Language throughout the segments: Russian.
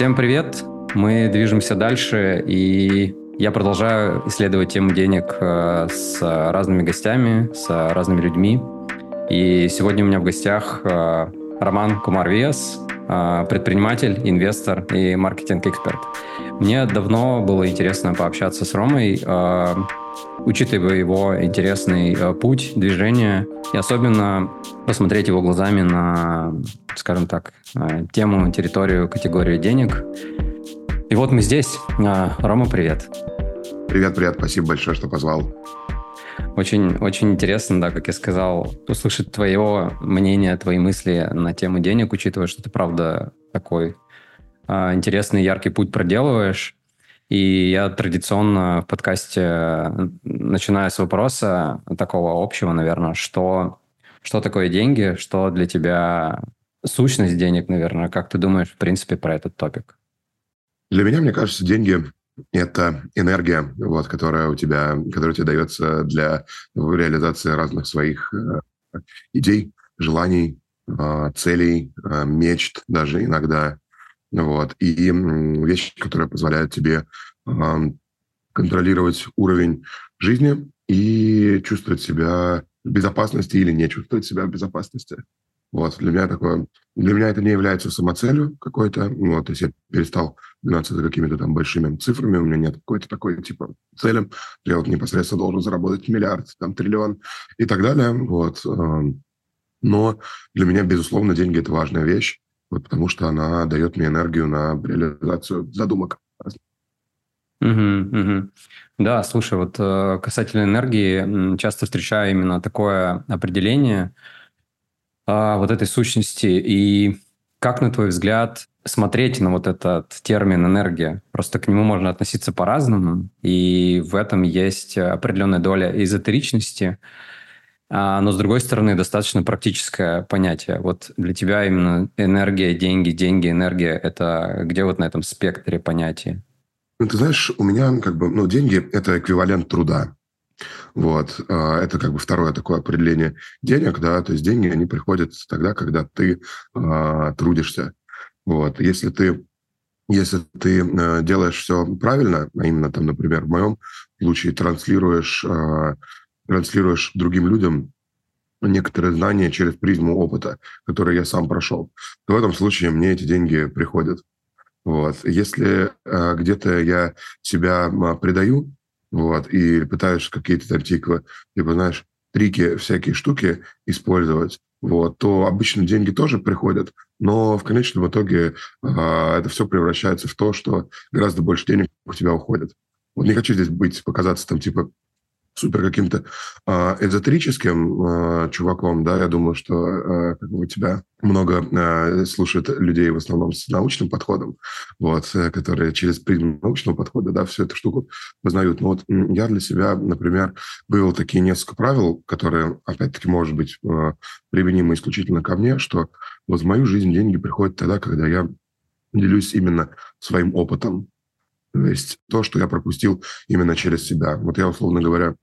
Всем привет! Мы движемся дальше, и я продолжаю исследовать тему денег э, с разными гостями, с разными людьми. И сегодня у меня в гостях э, Роман Кумарвиас, э, предприниматель, инвестор и маркетинг-эксперт. Мне давно было интересно пообщаться с Ромой, учитывая его интересный путь, движение, и особенно посмотреть его глазами на, скажем так, тему, территорию, категорию денег. И вот мы здесь. Рома, привет. Привет, привет. Спасибо большое, что позвал. Очень, очень интересно, да, как я сказал, услышать твое мнение, твои мысли на тему денег, учитывая, что ты, правда, такой э, интересный, яркий путь проделываешь. И я традиционно в подкасте начинаю с вопроса такого общего, наверное, что, что такое деньги, что для тебя сущность денег, наверное, как ты думаешь, в принципе, про этот топик? Для меня, мне кажется, деньги это энергия, вот, которая у тебя, которая тебе дается для реализации разных своих э, идей, желаний, э, целей, э, мечт даже иногда. Вот. И вещи, которые позволяют тебе контролировать уровень жизни и чувствовать себя в безопасности или не чувствовать себя в безопасности. Вот, для меня такое, для меня это не является самоцелью какой-то, вот, то есть я перестал гнаться за какими-то там большими цифрами, у меня нет какой-то такой, типа, цели, я вот непосредственно должен заработать миллиард, там, триллион и так далее, вот. Эм, но для меня, безусловно, деньги – это важная вещь, вот, потому что она дает мне энергию на реализацию задумок. Угу, угу. Да, слушай, вот э, касательно энергии, часто встречаю именно такое определение – а, вот этой сущности. И как, на твой взгляд, смотреть на вот этот термин энергия? Просто к нему можно относиться по-разному, и в этом есть определенная доля эзотеричности, а, но, с другой стороны, достаточно практическое понятие. Вот для тебя именно энергия, деньги, деньги, энергия – это где вот на этом спектре понятия? Ну, ты знаешь, у меня как бы, ну, деньги – это эквивалент труда. Вот. А, это как бы второе такое определение денег, да, то есть деньги, они приходят тогда, когда ты а, трудишься. Вот. Если ты если ты а, делаешь все правильно, а именно там, например, в моем случае транслируешь, а, транслируешь другим людям некоторые знания через призму опыта, который я сам прошел, то в этом случае мне эти деньги приходят. Вот. Если э, где-то я себя э, предаю, вот, и пытаешься какие-то там, типа, типа, знаешь, трики, всякие штуки использовать, вот, то обычно деньги тоже приходят, но в конечном итоге э, это все превращается в то, что гораздо больше денег у тебя уходит. Вот не хочу здесь быть, показаться там, типа, супер каким-то э, эзотерическим э, чуваком, да, я думаю, что э, как бы у тебя много э, слушает людей в основном с научным подходом, вот, э, которые через призму научного подхода, да, всю эту штуку познают. Но вот я для себя, например, вывел такие несколько правил, которые, опять-таки, может быть, э, применимы исключительно ко мне, что вот в мою жизнь деньги приходят тогда, когда я делюсь именно своим опытом, то есть то, что я пропустил именно через себя. Вот я, условно говоря,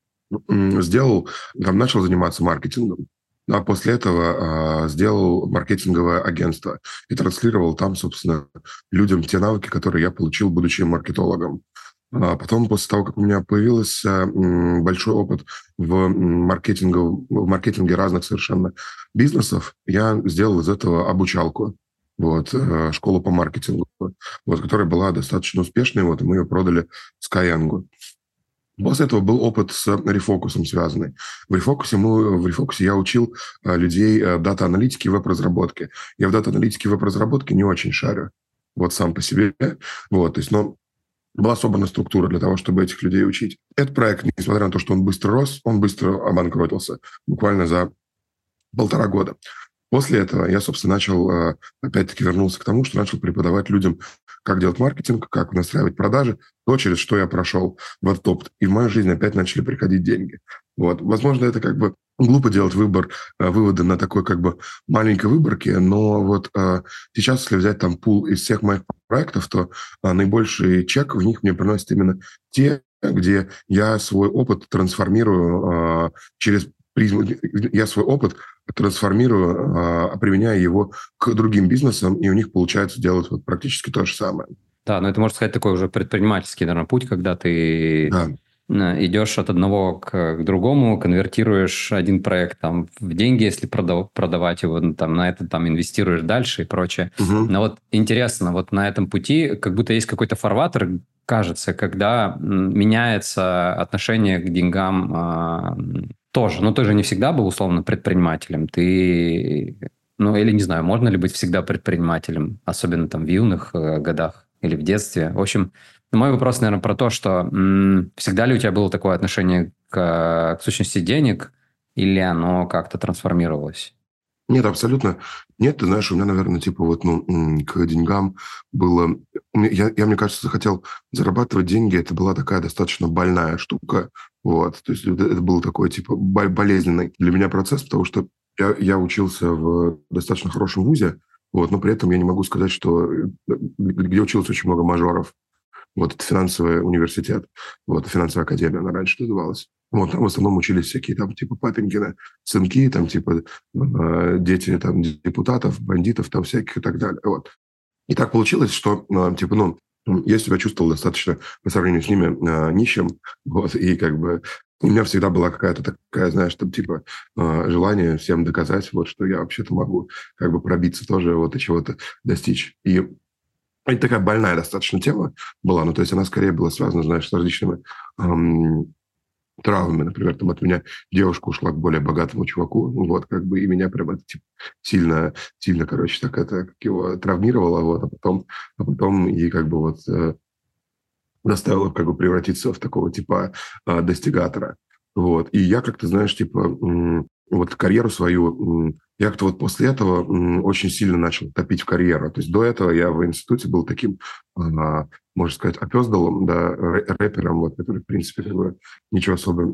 сделал, там начал заниматься маркетингом, а после этого э, сделал маркетинговое агентство и транслировал там, собственно, людям те навыки, которые я получил, будучи маркетологом. А потом, после того, как у меня появился большой опыт в, маркетинге, в маркетинге разных совершенно бизнесов, я сделал из этого обучалку вот, э, школу по маркетингу, вот, которая была достаточно успешной, вот, и мы ее продали Skyeng. После этого был опыт с рефокусом связанный. В рефокусе, мы, в рефокусе я учил э, людей э, дата-аналитики и веб-разработки. Я в дата-аналитике и веб-разработке не очень шарю, вот сам по себе. Вот, то есть, но была собрана структура для того, чтобы этих людей учить. Этот проект, несмотря на то, что он быстро рос, он быстро обанкротился. Буквально за полтора года. После этого я, собственно, начал, э, опять-таки, вернулся к тому, что начал преподавать людям, как делать маркетинг, как настраивать продажи, то, через что я прошел в этот опыт. И в мою жизнь опять начали приходить деньги. Вот. Возможно, это как бы глупо делать выбор, э, выводы на такой как бы маленькой выборке, но вот э, сейчас, если взять там пул из всех моих проектов, то наибольший чек в них мне приносит именно те, где я свой опыт трансформирую через призму, я свой опыт трансформирую, а, применяя его к другим бизнесам, и у них получается делать вот практически то же самое. Да, но это, можно сказать, такой уже предпринимательский, наверное, путь, когда ты да. идешь от одного к, к другому, конвертируешь один проект там в деньги, если продав, продавать его, ну, там на это там инвестируешь дальше и прочее. Угу. Но вот интересно, вот на этом пути как будто есть какой-то фарватер, кажется, когда меняется отношение к деньгам а, тоже. Ну, ты же не всегда был, условно, предпринимателем. Ты, ну, или не знаю, можно ли быть всегда предпринимателем, особенно там в юных э, годах или в детстве. В общем, мой вопрос, наверное, про то, что м- всегда ли у тебя было такое отношение к, к сущности денег, или оно как-то трансформировалось? Нет, абсолютно нет. Ты знаешь, у меня, наверное, типа вот, ну, к деньгам было... Я, я, мне кажется, захотел зарабатывать деньги. Это была такая достаточно больная штука. Вот. То есть это был такой, типа, болезненный для меня процесс, потому что я, я учился в достаточно хорошем вузе, вот, но при этом я не могу сказать, что э, где учился очень много мажоров. Вот, это финансовый университет, вот, финансовая академия, она раньше называлась. Вот, там в основном учились всякие там типа папенькины сынки, там типа э, дети там депутатов, бандитов там всяких и так далее. Вот. И так получилось, что э, типа, ну, я себя чувствовал достаточно по сравнению с ними э, нищим, вот, и как бы у меня всегда была какая-то такая, знаешь, там, типа, э, желание всем доказать, вот, что я вообще-то могу как бы пробиться тоже вот и чего-то достичь. И это такая больная достаточно тема была, ну, то есть она скорее была связана, знаешь, с различными травмами. Например, там от меня девушка ушла к более богатому чуваку, вот, как бы, и меня прям это, типа, сильно, сильно, короче, так это, как его травмировало, вот, а потом, а потом и как бы вот э, заставило как бы превратиться в такого типа э, достигатора. Вот. И я как-то, знаешь, типа, вот карьеру свою, я как-то вот после этого очень сильно начал топить в карьеру. То есть до этого я в институте был таким, а, можно сказать, опездалом, да, рэпером, вот, который, в принципе, ничего особо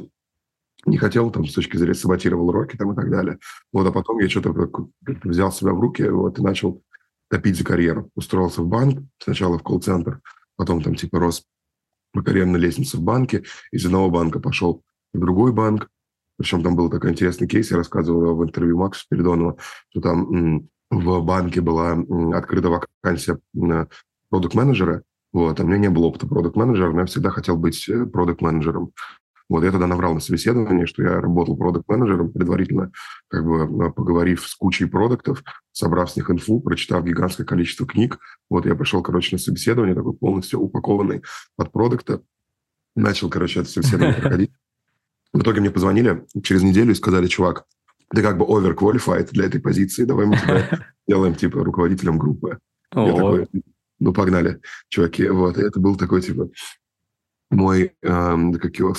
не хотел, там, с точки зрения саботировал уроки там и так далее. Вот, а потом я что-то взял себя в руки, вот, и начал топить за карьеру. Устроился в банк, сначала в колл-центр, потом там, типа, рос по карьерной лестнице в банке, из одного банка пошел в другой банк, причем там был такой интересный кейс, я рассказывал в интервью Максу Спиридонова, что там в банке была открыта вакансия продукт-менеджера, вот, а у меня не было опыта продукт-менеджера, но я всегда хотел быть э, продукт-менеджером. Вот я тогда наврал на собеседовании, что я работал продукт-менеджером, предварительно как бы э, поговорив с кучей продуктов, собрав с них инфу, прочитав гигантское количество книг. Вот я пришел, короче, на собеседование, такой полностью упакованный под продукта. Начал, короче, это собеседование проходить. В итоге мне позвонили через неделю и сказали, чувак, ты как бы overqualified для этой позиции, давай мы тебя делаем, типа, руководителем группы. Я такой, ну, погнали, чуваки. Вот, и это был такой, типа, мой, эм, как его,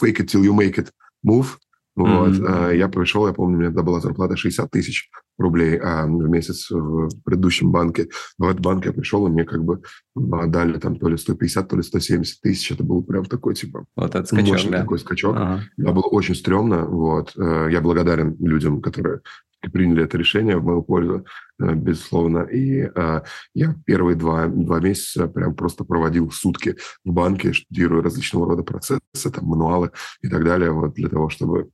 fake it till you make it move. Вот. Mm-hmm. Я пришел, я помню, у меня тогда была зарплата 60 тысяч рублей а, в месяц в предыдущем банке. В этот банк я пришел, и мне как бы дали там то ли 150, то ли 170 тысяч. Это был прям такой, типа, вот этот скачок, мощный да? такой скачок. Ага. Да, было очень стрёмно. Вот. Э, я благодарен людям, которые приняли это решение в мою пользу, э, безусловно. И э, я первые два, два месяца прям просто проводил сутки в банке, штудируя различного рода процессы, там, мануалы и так далее, вот, для того, чтобы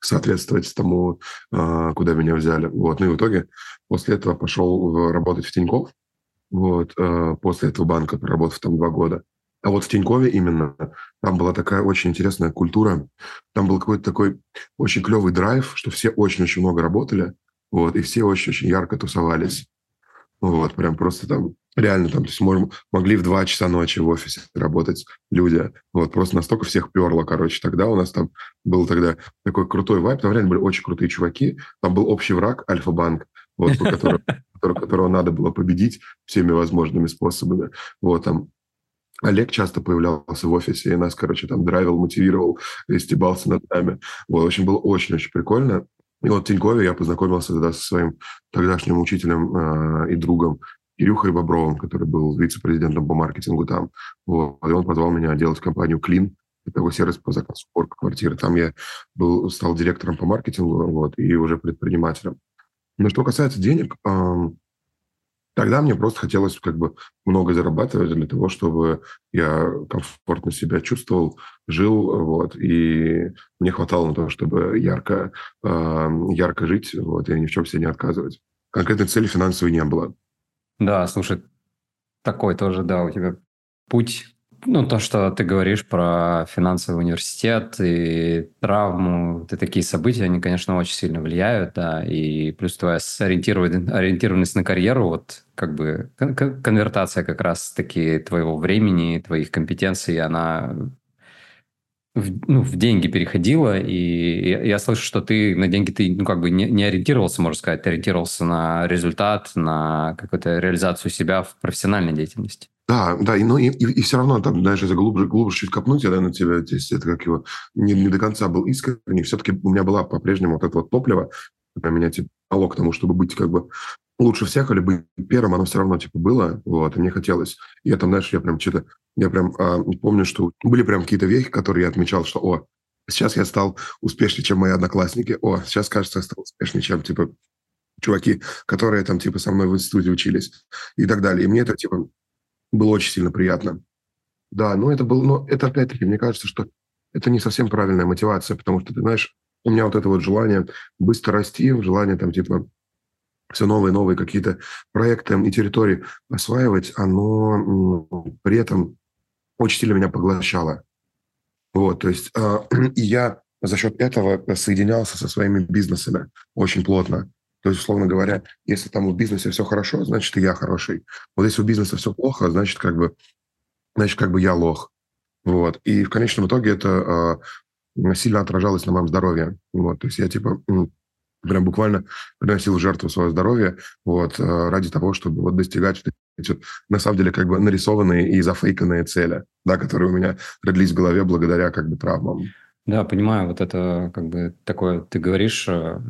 соответствовать тому, э, куда меня взяли. Вот. Ну и в итоге после этого пошел работать в Тинькофф. Вот. Э, после этого банка проработав там два года. А вот в Тинькове именно там была такая очень интересная культура. Там был какой-то такой очень клевый драйв, что все очень-очень много работали, вот, и все очень-очень ярко тусовались. Вот, прям просто там реально там, то есть можем, могли в 2 часа ночи в офисе работать люди. Вот, просто настолько всех перло, короче. Тогда у нас там был тогда такой крутой вайп, там реально были очень крутые чуваки. Там был общий враг, Альфа-банк, вот, по которому, которого надо было победить всеми возможными способами. Вот, там Олег часто появлялся в офисе и нас, короче, там драйвил, мотивировал, стебался над нами. Вот, в общем, было очень-очень прикольно. И вот в Тинькове я познакомился тогда со своим тогдашним учителем э, и другом Ирюхой Бобровым, который был вице-президентом по маркетингу там. Вот, и он позвал меня делать компанию «Клин», такой сервис по заказу уборка квартиры. Там я был, стал директором по маркетингу вот, и уже предпринимателем. Но что касается денег, э, Тогда мне просто хотелось как бы много зарабатывать для того, чтобы я комфортно себя чувствовал, жил, вот, и мне хватало на то, чтобы ярко, э, ярко жить, вот, и ни в чем себе не отказывать. Конкретной цели финансовой не было. Да, слушай, такой тоже, да, у тебя путь ну, то, что ты говоришь про финансовый университет и травму, это такие события, они, конечно, очень сильно влияют, да, и плюс твоя ориентированность на карьеру, вот как бы конвертация как раз-таки твоего времени, твоих компетенций, она в, ну, в деньги переходила, и я, слышу, что ты на деньги ты, ну, как бы не, не ориентировался, можно сказать, ты ориентировался на результат, на какую-то реализацию себя в профессиональной деятельности. Да, да, и, ну, и, и, и все равно, там, знаешь, если глубже, глубже чуть копнуть, я, на тебя, здесь, это как его, не, не до конца был искренний, все-таки у меня была по-прежнему вот это вот топливо, которое меня, типа, к тому, чтобы быть, как бы, лучше всех или быть первым, оно все равно, типа, было, вот, и мне хотелось. И я там, знаешь, я прям что-то, я прям а, помню, что были прям какие-то вехи, которые я отмечал, что, о, сейчас я стал успешнее, чем мои одноклассники, о, сейчас, кажется, я стал успешнее, чем, типа, чуваки, которые там, типа, со мной в институте учились и так далее. И мне это, типа, было очень сильно приятно. Да, но это было, но это опять-таки, мне кажется, что это не совсем правильная мотивация, потому что, ты знаешь, у меня вот это вот желание быстро расти, желание там типа все новые новые какие-то проекты и территории осваивать, оно при этом очень сильно меня поглощало. Вот, то есть э, и я за счет этого соединялся со своими бизнесами очень плотно. То есть, условно говоря, если там в бизнесе все хорошо, значит, и я хороший. Вот если у бизнеса все плохо, значит, как бы, значит, как бы я лох. Вот. И в конечном итоге это э, сильно отражалось на моем здоровье. Вот. То есть я, типа, прям буквально приносил жертву свое здоровье вот, э, ради того, чтобы вот достигать эти, на самом деле, как бы нарисованные и зафейканные цели, да, которые у меня родились в голове благодаря как бы травмам. Да, понимаю, вот это как бы такое, ты говоришь, э,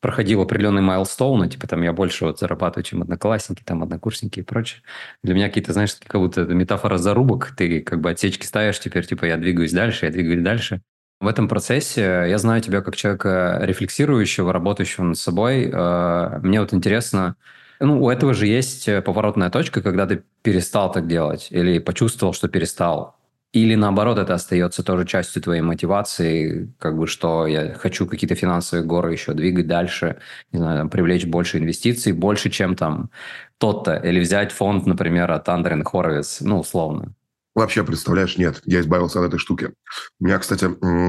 проходил определенные майлстоуны, типа там я больше вот зарабатываю, чем одноклассники, там однокурсники и прочее. Для меня какие-то, знаешь, как будто это метафора зарубок, ты как бы отсечки ставишь, теперь типа я двигаюсь дальше, я двигаюсь дальше. В этом процессе я знаю тебя как человека рефлексирующего, работающего над собой. Э, мне вот интересно, ну, у этого же есть поворотная точка, когда ты перестал так делать или почувствовал, что перестал. Или наоборот, это остается тоже частью твоей мотивации, как бы что я хочу какие-то финансовые горы еще двигать дальше, не знаю, привлечь больше инвестиций, больше, чем там тот-то, или взять фонд, например, от Андрин Хоровиц, ну, условно. Вообще, представляешь, нет, я избавился от этой штуки. У меня, кстати,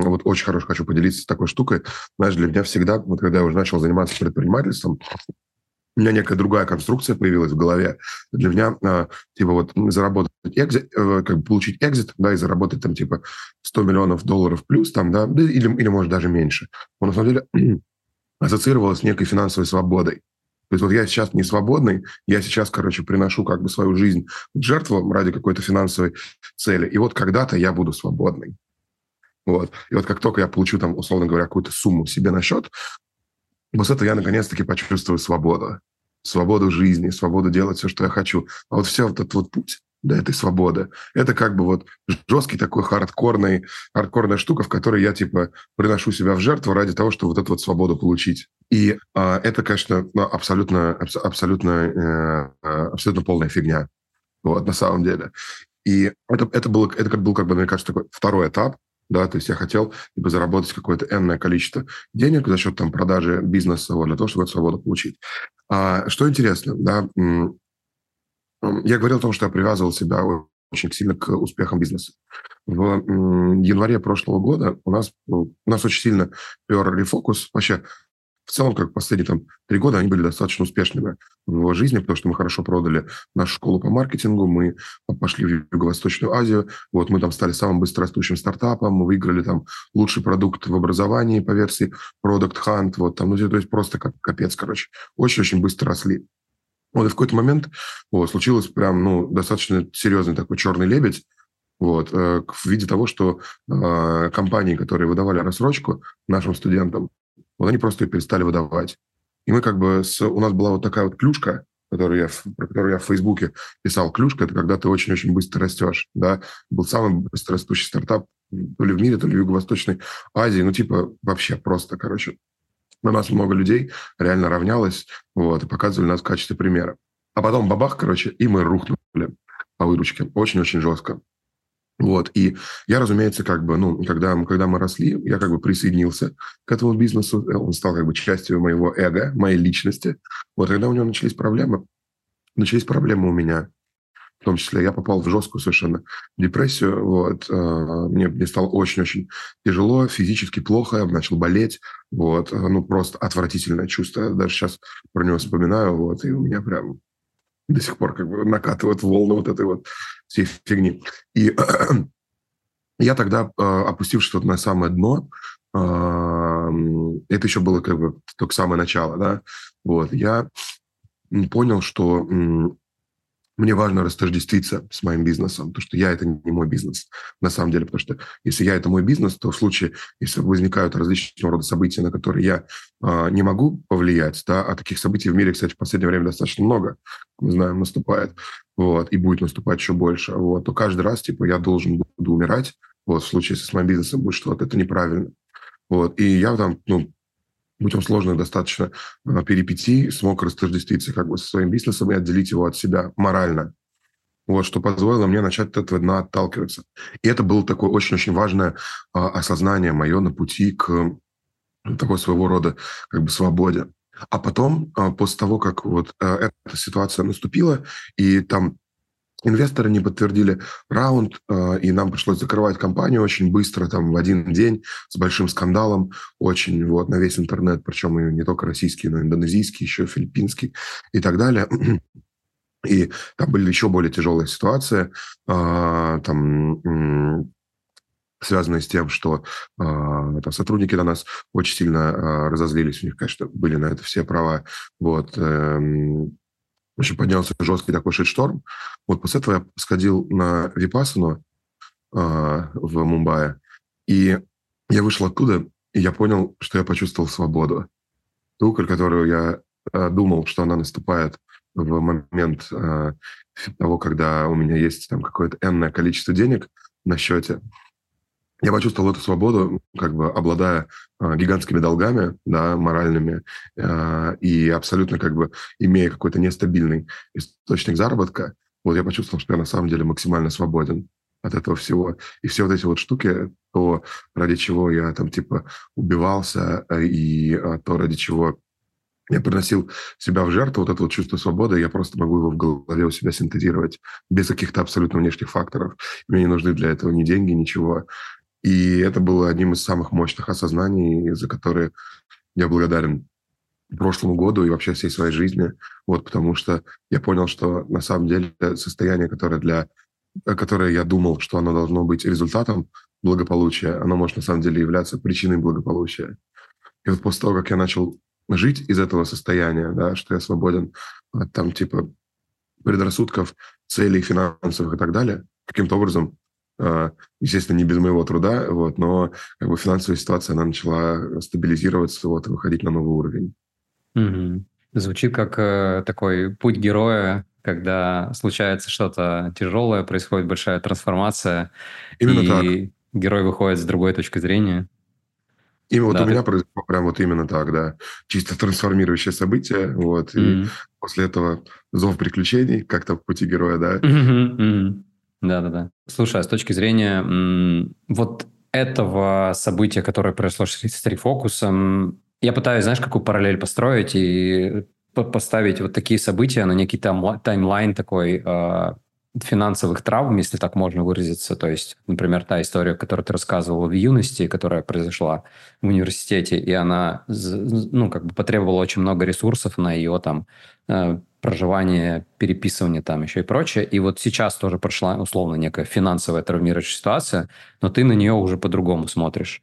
вот очень хорошо хочу поделиться такой штукой. Знаешь, для меня всегда, вот когда я уже начал заниматься предпринимательством, у меня некая другая конструкция появилась в голове. Для меня, э, типа, вот заработать экзит, э, как бы получить экзит, да, и заработать там, типа, 100 миллионов долларов плюс, там, да, или, или может, даже меньше. Он, на самом деле, ассоциировалось с некой финансовой свободой. То есть вот я сейчас не свободный, я сейчас, короче, приношу как бы свою жизнь в ради какой-то финансовой цели. И вот когда-то я буду свободный. Вот. И вот как только я получу там, условно говоря, какую-то сумму себе на счет, вот это я наконец-таки почувствую свободу. Свободу жизни, свободу делать все, что я хочу. А вот все вот этот вот путь до этой свободы, это как бы вот жесткий такой хардкорный, хардкорная штука, в которой я типа приношу себя в жертву ради того, чтобы вот эту вот свободу получить. И а, это, конечно, ну, абсолютно, абсолютно, э, абсолютно полная фигня. Вот, на самом деле. И это, это, было, это был, как бы, мне кажется, такой второй этап, да, то есть я хотел либо заработать какое-то энное количество денег за счет там продажи бизнеса вот, для того, чтобы эту свободу получить. А, что интересно, да, я говорил о том, что я привязывал себя очень сильно к успехам бизнеса. В январе прошлого года у нас, у нас очень сильно пер рефокус. Вообще, в целом, как последние там три года, они были достаточно успешными в жизни, потому что мы хорошо продали нашу школу по маркетингу, мы пошли в Юго-Восточную Азию, вот мы там стали самым быстрорастущим стартапом, мы выиграли там лучший продукт в образовании по версии Product Hunt, вот там, ну, то есть просто как капец, короче. Очень-очень быстро росли. Вот и в какой-то момент вот, случилось прям, ну, достаточно серьезный такой черный лебедь, вот, э, в виде того, что э, компании, которые выдавали рассрочку нашим студентам, вот они просто ее перестали выдавать. И мы как бы... С, у нас была вот такая вот клюшка, которую я, про которую я в Фейсбуке писал. Клюшка – это когда ты очень-очень быстро растешь. Да? Был самый быстрорастущий стартап то ли в мире, то ли в Юго-Восточной Азии. Ну, типа, вообще просто, короче. На нас много людей реально равнялось вот, и показывали нас в качестве примера. А потом бабах, короче, и мы рухнули по выручке. Очень-очень жестко. Вот, и я, разумеется, как бы, ну, когда, когда мы росли, я как бы присоединился к этому бизнесу, он стал как бы частью моего эго, моей личности. Вот, когда у него начались проблемы, начались проблемы у меня, в том числе я попал в жесткую совершенно депрессию, вот, а, мне, мне стало очень-очень тяжело, физически плохо, я начал болеть, вот, ну, просто отвратительное чувство, даже сейчас про него вспоминаю, вот, и у меня прям до сих пор как бы накатывают волны вот этой вот всей фигни. И я тогда, а, опустившись вот на самое дно, а, это еще было как бы только самое начало, да, вот, я понял, что мне важно растождествиться с моим бизнесом, потому что я – это не мой бизнес на самом деле, потому что если я – это мой бизнес, то в случае, если возникают различного рода события, на которые я э, не могу повлиять, да, а таких событий в мире, кстати, в последнее время достаточно много, мы знаем, наступает, вот, и будет наступать еще больше, вот, то каждый раз, типа, я должен буду умирать, вот, в случае, если с моим бизнесом будет что-то, это неправильно. Вот, и я там, ну, путем сложных достаточно э, перипетий смог растождествиться как бы со своим бизнесом и отделить его от себя морально. Вот, что позволило мне начать от этого дна отталкиваться. И это было такое очень-очень важное а, осознание мое на пути к такой своего рода как бы свободе. А потом, а, после того, как вот а, эта ситуация наступила, и там Инвесторы не подтвердили раунд, э, и нам пришлось закрывать компанию очень быстро, там, в один день, с большим скандалом, очень, вот, на весь интернет, причем и не только российский, но и индонезийский, еще филиппинский и так далее. И там были еще более тяжелые ситуации, э, там, связанные с тем, что э, там, сотрудники на нас очень сильно разозлились, у них, конечно, были на это все права, вот, эм, очень поднялся жесткий такой шит-шторм. Вот после этого я сходил на Випасану э, в Мумбаи, и я вышел оттуда, и я понял, что я почувствовал свободу. Ту, которую я э, думал, что она наступает в момент э, того, когда у меня есть там какое-то энное количество денег на счете, я почувствовал эту свободу, как бы обладая э, гигантскими долгами, да, моральными, э, и абсолютно как бы имея какой-то нестабильный источник заработка, вот я почувствовал, что я на самом деле максимально свободен от этого всего. И все вот эти вот штуки, то, ради чего я там типа убивался, э, и э, то, ради чего я приносил себя в жертву, вот это вот чувство свободы, я просто могу его в голове у себя синтезировать без каких-то абсолютно внешних факторов. Мне не нужны для этого ни деньги, ничего. И это было одним из самых мощных осознаний, за которые я благодарен прошлому году и вообще всей своей жизни. Вот, потому что я понял, что на самом деле состояние, которое для которое я думал, что оно должно быть результатом благополучия, оно может на самом деле являться причиной благополучия. И вот после того, как я начал жить из этого состояния, да, что я свободен от там типа предрассудков, целей финансовых и так далее, каким-то образом естественно, не без моего труда, вот, но как бы финансовая ситуация, она начала стабилизироваться, вот, выходить на новый уровень. Угу. Звучит как э, такой путь героя, когда случается что-то тяжелое, происходит большая трансформация, Именно и так. герой выходит с другой точки зрения. Да, вот у меня произошло прям вот именно так, да. Чисто трансформирующее событие, вот. Mm-hmm. И после этого зов приключений, как-то в пути героя, да. Mm-hmm. Mm-hmm. Да-да-да. Слушай, а с точки зрения вот этого события, которое произошло с рефокусом, я пытаюсь, знаешь, какую параллель построить и поставить вот такие события на некий там таймлайн такой э, финансовых травм, если так можно выразиться. То есть, например, та история, которую ты рассказывал в юности, которая произошла в университете, и она, ну, как бы потребовала очень много ресурсов на ее там э, проживание, переписывание там еще и прочее. И вот сейчас тоже прошла условно некая финансовая травмирующая ситуация, но ты на нее уже по-другому смотришь.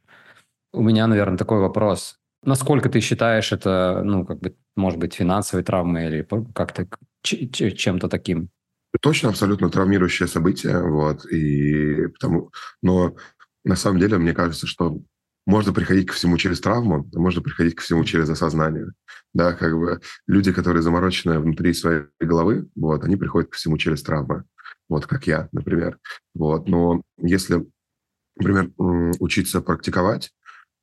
У меня, наверное, такой вопрос. Насколько ты считаешь это, ну, как бы, может быть, финансовой травмой или как-то чем-то таким? Точно абсолютно травмирующее событие, вот, и потому, но на самом деле мне кажется, что можно приходить ко всему через травму, а можно приходить ко всему через осознание. Да, как бы люди, которые заморочены внутри своей головы, вот, они приходят ко всему через травмы. Вот, как я, например. Вот, но если, например, учиться практиковать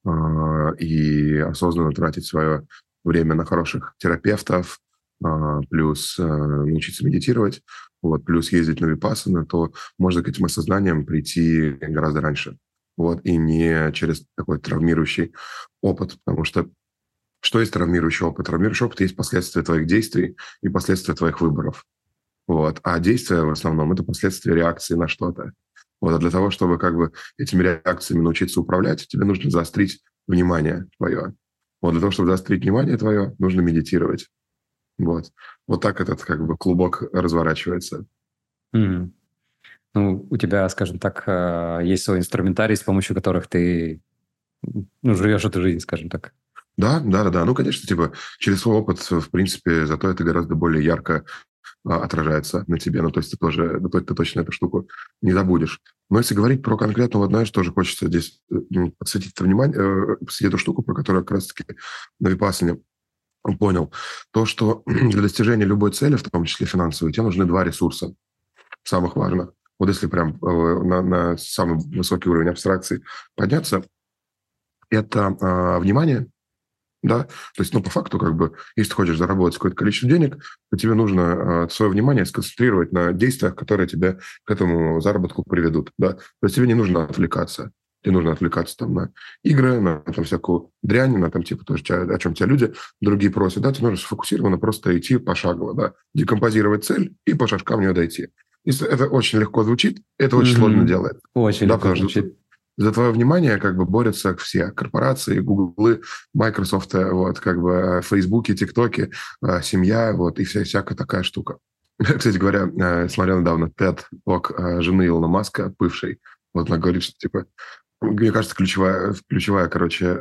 э, и осознанно тратить свое время на хороших терапевтов, а, плюс а, научиться медитировать, вот, плюс ездить на випассаны, то можно к этим осознаниям прийти гораздо раньше. Вот, и не через такой травмирующий опыт, потому что что есть травмирующий опыт? Травмирующий опыт есть последствия твоих действий и последствия твоих выборов. Вот. А действия в основном – это последствия реакции на что-то. Вот. А для того, чтобы как бы этими реакциями научиться управлять, тебе нужно заострить внимание твое. Вот для того, чтобы заострить внимание твое, нужно медитировать. Вот. Вот так этот как бы клубок разворачивается. Mm. Ну, у тебя, скажем так, э, есть свой инструментарий, с помощью которых ты ну, живешь эту жизнь, скажем так. Да, да, да, да. Ну, конечно, типа через свой опыт, в принципе, зато это гораздо более ярко а, отражается на тебе. Ну, то есть ты тоже, ну, ты точно эту штуку не забудешь. Но если говорить про конкретно, вот знаешь, тоже хочется здесь э, подсветить это внимание, э, посвятить эту штуку, про которую как раз-таки на Випассане понял. То, что для достижения любой цели, в том числе финансовой, тебе нужны два ресурса самых важных. Вот если прям э, на, на самый высокий уровень абстракции подняться, это э, внимание да, то есть, ну, по факту, как бы, если ты хочешь заработать какое-то количество денег, то тебе нужно э, свое внимание сконцентрировать на действиях, которые тебя к этому заработку приведут, да. То есть тебе не нужно отвлекаться. Тебе нужно отвлекаться там на игры, на там всякую дрянь, на там типа тоже, о чем тебя люди другие просят, да, тебе нужно сфокусированно просто идти пошагово, да, декомпозировать цель и по шажкам в нее дойти. Это очень легко звучит, это очень mm-hmm. сложно делает. Очень да, легко звучит за твое внимание как бы борются все корпорации, Гуглы, Microsoft, вот, как бы Фейсбуки, ТикТоки, э, семья, вот, и вся, всякая такая штука. Кстати говоря, э, смотрел недавно TED Talk э, жены Илона Маска, бывшей, вот она говорит, что, типа, мне кажется, ключевая, ключевая, короче,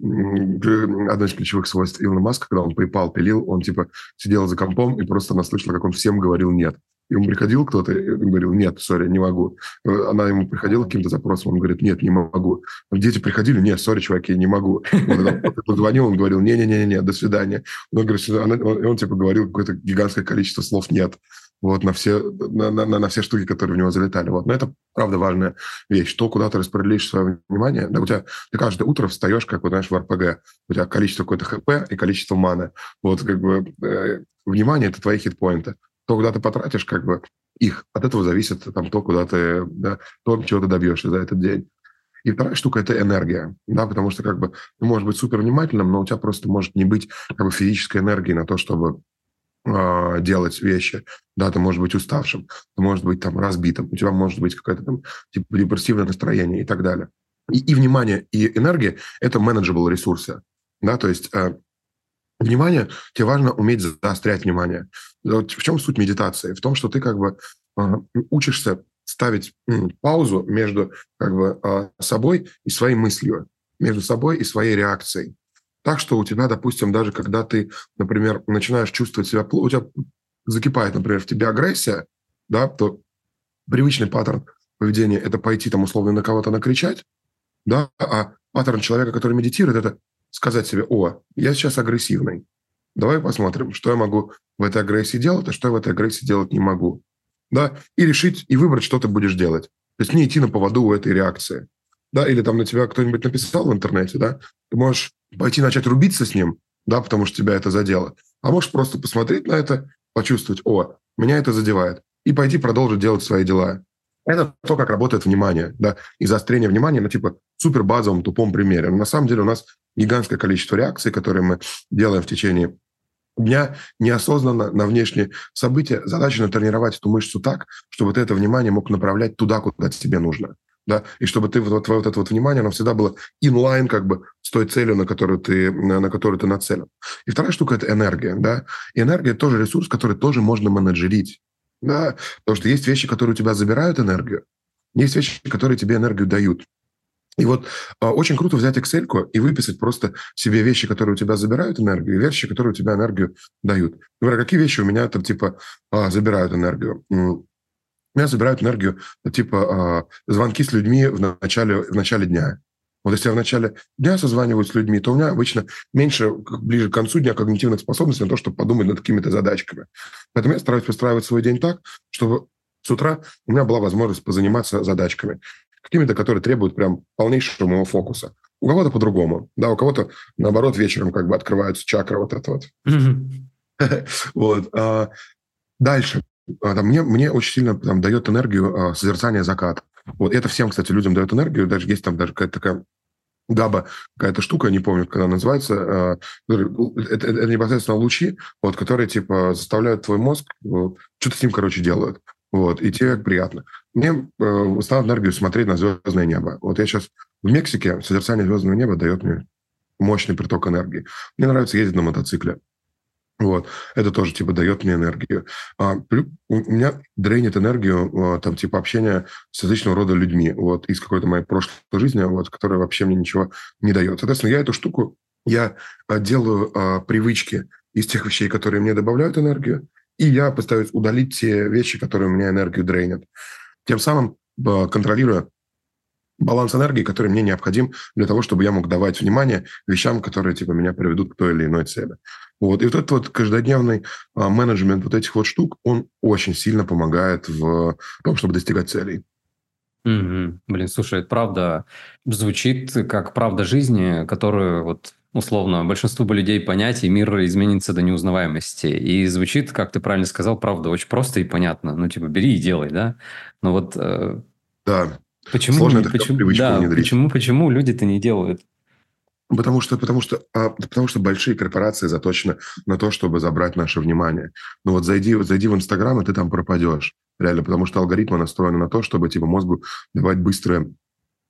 одно из ключевых свойств Илона Маска, когда он PayPal пилил, он, типа, сидел за компом и просто она слышала, как он всем говорил «нет». Ему приходил кто-то и говорил, нет, сори, не могу. Она ему приходила каким-то запросом, он говорит, нет, не могу. Дети приходили, нет, сори, чуваки, не могу. Он позвонил, он говорил, не-не-не, до свидания. Он, говорит, он, он типа говорил какое-то гигантское количество слов «нет» вот на все, на, на, на все штуки, которые в него залетали. Вот. Но это, правда, важная вещь. То, куда ты распределишь свое внимание, да, у тебя ты каждое утро встаешь, как, вот, знаешь, в РПГ. У тебя количество какой-то ХП и количество маны. Вот, как бы, э, внимание – это твои хитпоинты то, куда ты потратишь как бы их, от этого зависит там, то, куда ты, да, то, чего ты добьешься за этот день. И вторая штука – это энергия, да, потому что как бы ты можешь быть супер внимательным, но у тебя просто может не быть как бы физической энергии на то, чтобы э, делать вещи, да, ты можешь быть уставшим, ты можешь быть там разбитым, у тебя может быть какое-то там типа депрессивное настроение и так далее. И, и внимание, и энергия – это manageable ресурсы, да, то есть э, внимание, тебе важно уметь заострять внимание. В чем суть медитации? В том, что ты как бы учишься ставить паузу между как бы а, собой и своей мыслью, между собой и своей реакцией. Так что у тебя, допустим, даже когда ты, например, начинаешь чувствовать себя плохо, у тебя закипает, например, в тебе агрессия, да, то привычный паттерн поведения – это пойти там условно на кого-то накричать, да, а паттерн человека, который медитирует, это сказать себе, о, я сейчас агрессивный, давай посмотрим, что я могу в этой агрессии делать, а что я в этой агрессии делать не могу. Да? И решить, и выбрать, что ты будешь делать. То есть не идти на поводу у этой реакции. Да? Или там на тебя кто-нибудь написал в интернете, да? Ты можешь пойти начать рубиться с ним, да, потому что тебя это задело. А можешь просто посмотреть на это, почувствовать, о, меня это задевает, и пойти продолжить делать свои дела. Это то, как работает внимание, да, и заострение внимания на типа супер базовом тупом примере. Но на самом деле у нас гигантское количество реакций, которые мы делаем в течение дня неосознанно на внешние события. Задача натренировать эту мышцу так, чтобы ты это внимание мог направлять туда, куда тебе нужно. Да? И чтобы ты вот, твое вот это вот внимание, оно всегда было инлайн как бы с той целью, на которую ты, на, на которую ты нацелен. И вторая штука – это энергия. Да? И энергия – тоже ресурс, который тоже можно менеджерить. Да? Потому что есть вещи, которые у тебя забирают энергию, есть вещи, которые тебе энергию дают. И вот э, очень круто взять Excel и выписать просто себе вещи, которые у тебя забирают энергию, и вещи, которые у тебя энергию дают. Например, какие вещи у меня там типа э, забирают энергию? У меня забирают энергию типа э, звонки с людьми в начале, в начале дня. Вот если я в начале дня созваниваюсь с людьми, то у меня обычно меньше, ближе к концу дня когнитивных способностей на то, чтобы подумать над какими-то задачками. Поэтому я стараюсь постраивать свой день так, чтобы с утра у меня была возможность позаниматься задачками какими-то, которые требуют прям полнейшего моего фокуса. У кого-то по-другому, да, у кого-то, наоборот, вечером как бы открываются чакры вот это вот. Вот. А, дальше. А, мне, мне очень сильно там, дает энергию а, созерцание заката. Вот это всем, кстати, людям дает энергию. Даже есть там даже какая-то такая габа, какая-то штука, не помню, как она называется. А, это, это непосредственно лучи, вот, которые типа заставляют твой мозг, что-то с ним, короче, делают. Вот, и тебе приятно. Мне э, стало энергию смотреть на звездное небо. Вот я сейчас в Мексике, созерцание звездного неба дает мне мощный приток энергии. Мне нравится ездить на мотоцикле. Вот. Это тоже, типа, дает мне энергию. А, у меня дрейнит энергию, а, там, типа, общение с различного рода людьми, вот, из какой-то моей прошлой жизни, вот, которая вообще мне ничего не дает. Соответственно, я эту штуку, я а, делаю а, привычки из тех вещей, которые мне добавляют энергию, и я постараюсь удалить те вещи, которые у меня энергию дрейнят. Тем самым а, контролируя баланс энергии, который мне необходим для того, чтобы я мог давать внимание вещам, которые типа меня приведут к той или иной цели. Вот. И вот этот вот каждодневный а, менеджмент вот этих вот штук, он очень сильно помогает в том, чтобы достигать целей. Угу. Блин, слушай, это правда звучит как правда жизни, которую вот условно большинству бы людей понять, и мир изменится до неузнаваемости. И звучит, как ты правильно сказал, правда, очень просто и понятно. Ну, типа, бери и делай, да? Но вот... Э, да. Почему, Сложно не, почему, да, почему, почему люди это не делают? Потому что, потому, что, а, потому что большие корпорации заточены на то, чтобы забрать наше внимание. Ну вот зайди, зайди в Инстаграм, и ты там пропадешь. Реально, потому что алгоритмы настроены на то, чтобы типа мозгу давать быстрые,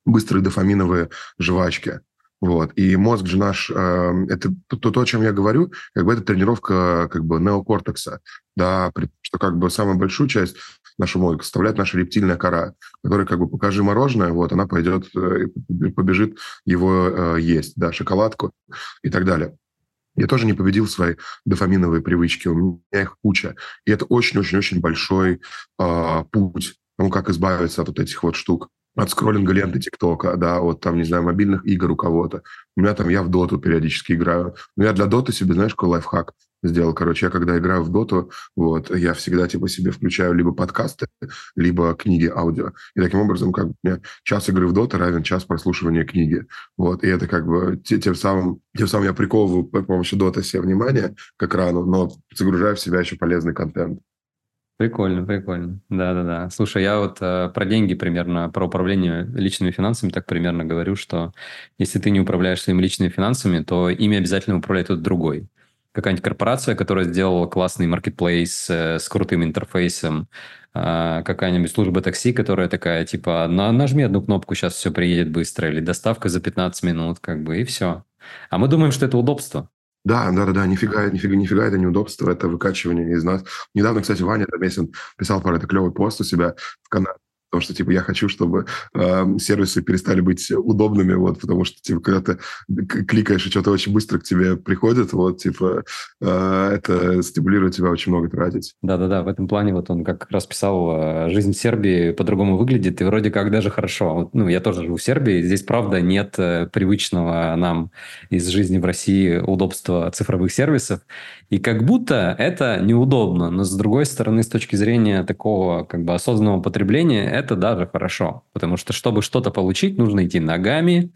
быстрые дофаминовые жвачки. Вот. И мозг же наш, э, это то, то, о чем я говорю, как бы это тренировка как бы неокортекса, да, что как бы самую большую часть нашего мозга составляет наша рептильная кора, которая как бы покажи мороженое, вот, она пойдет, э, побежит его э, есть, да, шоколадку и так далее. Я тоже не победил свои дофаминовые привычки, у меня их куча. И это очень-очень-очень большой э, путь, ну, как избавиться от вот этих вот штук от скроллинга ленты ТикТока, да, вот там, не знаю, мобильных игр у кого-то. У меня там, я в доту периодически играю. Но я для доты себе, знаешь, какой лайфхак сделал. Короче, я когда играю в доту, вот, я всегда типа себе включаю либо подкасты, либо книги аудио. И таким образом, как бы, у меня час игры в доту равен час прослушивания книги. Вот, и это как бы тем самым, тем самым я приковываю по помощи дота себе внимание к экрану, но загружаю в себя еще полезный контент. Прикольно, прикольно. Да-да-да. Слушай, я вот э, про деньги примерно, про управление личными финансами так примерно говорю, что если ты не управляешь своими личными финансами, то ими обязательно управляет кто-то другой. Какая-нибудь корпорация, которая сделала классный маркетплейс э, с крутым интерфейсом, э, какая-нибудь служба такси, которая такая, типа, на, нажми одну кнопку, сейчас все приедет быстро, или доставка за 15 минут, как бы, и все. А мы думаем, что это удобство. Да, да, да, да, нифига, нифига, нифига это неудобство, это выкачивание из нас. Недавно, кстати, Ваня Домесин писал про это клевый пост у себя в канале, потому что, типа, я хочу, чтобы э, сервисы перестали быть удобными, вот, потому что, типа, когда ты кликаешь, и что-то очень быстро к тебе приходит, вот, типа, э, это стимулирует тебя очень много тратить. Да-да-да, в этом плане вот он как раз писал, э, жизнь в Сербии по-другому выглядит, и вроде как даже хорошо. Ну, я тоже живу в Сербии, здесь, правда, нет э, привычного нам из жизни в России удобства цифровых сервисов, и как будто это неудобно, но с другой стороны, с точки зрения такого как бы осознанного потребления, это даже хорошо. Потому что, чтобы что-то получить, нужно идти ногами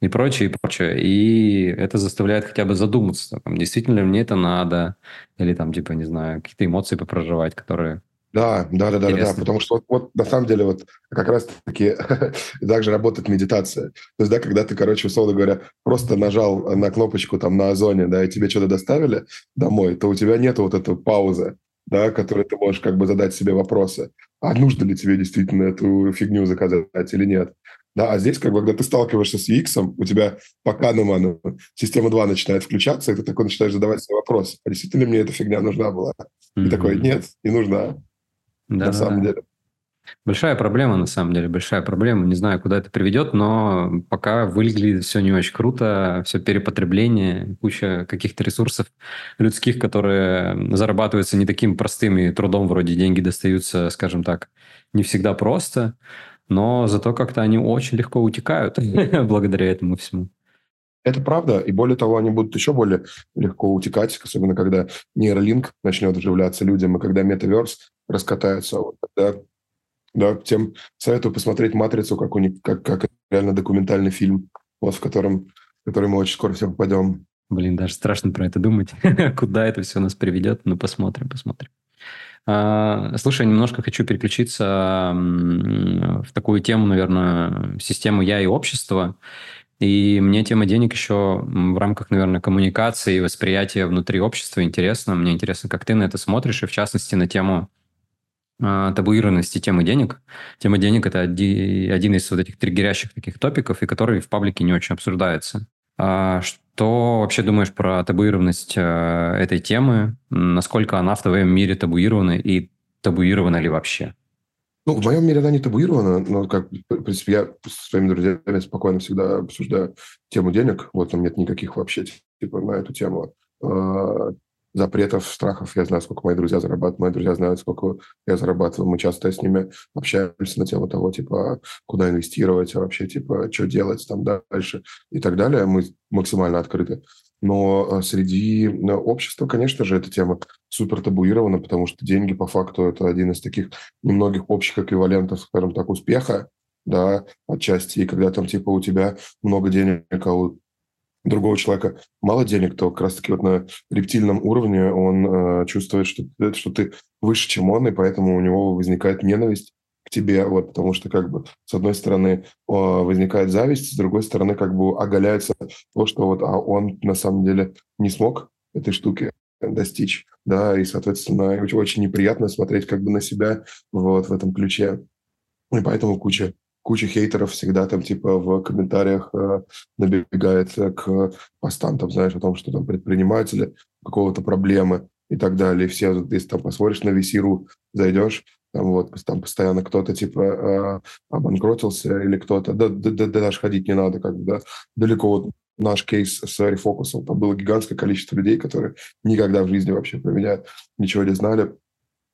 и прочее, и прочее. И это заставляет хотя бы задуматься, там, действительно ли мне это надо, или там, типа, не знаю, какие-то эмоции попроживать, которые да, да, да, да, да, потому что вот, вот на самом деле вот как раз-таки также работает медитация. То есть, да, когда ты, короче, условно говоря, просто нажал на кнопочку там на Озоне, да, и тебе что-то доставили домой, то у тебя нет вот этой паузы, да, которой ты можешь как бы задать себе вопросы а нужно ли тебе действительно эту фигню заказать или нет. Да, а здесь, как бы, когда ты сталкиваешься с UX, у тебя по Канеману система 2 начинает включаться, и ты такой начинаешь задавать себе вопрос, а действительно ли мне эта фигня нужна была? Mm-hmm. И такой, нет, не нужна. Да, на да, самом деле. Большая проблема, на самом деле, большая проблема. Не знаю, куда это приведет, но пока выглядит все не очень круто, все перепотребление, куча каких-то ресурсов людских, которые зарабатываются не таким простым и трудом, вроде деньги достаются, скажем так, не всегда просто, но зато как-то они очень легко утекают благодаря этому всему. Это правда, и более того, они будут еще более легко утекать, особенно когда нейролинк начнет вживляться людям, и когда метаверс раскатается. Вот тогда да, тем советую посмотреть «Матрицу», как, у них, как, как реально документальный фильм, вот, в котором в который мы очень скоро все попадем. Блин, даже страшно про это думать. Куда это все нас приведет? Ну, посмотрим, посмотрим. А, слушай, немножко хочу переключиться в такую тему, наверное, систему «я» и общество. И мне тема денег еще в рамках, наверное, коммуникации и восприятия внутри общества интересна. Мне интересно, как ты на это смотришь, и в частности на тему табуированности темы денег. Тема денег – это один из вот этих триггерящих таких топиков, и который в паблике не очень обсуждается. А что вообще думаешь про табуированность э, этой темы? Насколько она в твоем мире табуирована и табуирована ли вообще? Ну, в моем мире она не табуирована, но, как, в принципе, я с своими друзьями спокойно всегда обсуждаю тему денег. Вот там нет никаких вообще типа на эту тему а, запретов, страхов. Я знаю, сколько мои друзья зарабатывают, мои друзья знают, сколько я зарабатываю. Мы часто с ними общаемся на тему того, типа, куда инвестировать, а вообще, типа, что делать там дальше и так далее. Мы максимально открыты. Но а, среди общества, конечно же, эта тема супер табуирована, потому что деньги, по факту, это один из таких немногих общих эквивалентов, скажем так, успеха, да, отчасти. И когда там, типа, у тебя много денег, а у другого человека мало денег, то как раз-таки вот на рептильном уровне он э, чувствует, что, что ты выше, чем он, и поэтому у него возникает ненависть к тебе, вот, потому что как бы с одной стороны возникает зависть, с другой стороны как бы оголяется то, что вот а он на самом деле не смог этой штуки достичь, да, и, соответственно, очень, очень неприятно смотреть как бы на себя вот в этом ключе. И поэтому куча куча хейтеров всегда там типа в комментариях э, набегает к постам, там, знаешь, о том, что там предприниматели, какого-то проблемы и так далее. И все, если там посмотришь на VC.ru, зайдешь, там вот там постоянно кто-то типа э, обанкротился или кто-то, да, да, да, да, даже ходить не надо, как бы, да, далеко вот наш кейс с рефокусом, там было гигантское количество людей, которые никогда в жизни вообще про меня ничего не знали,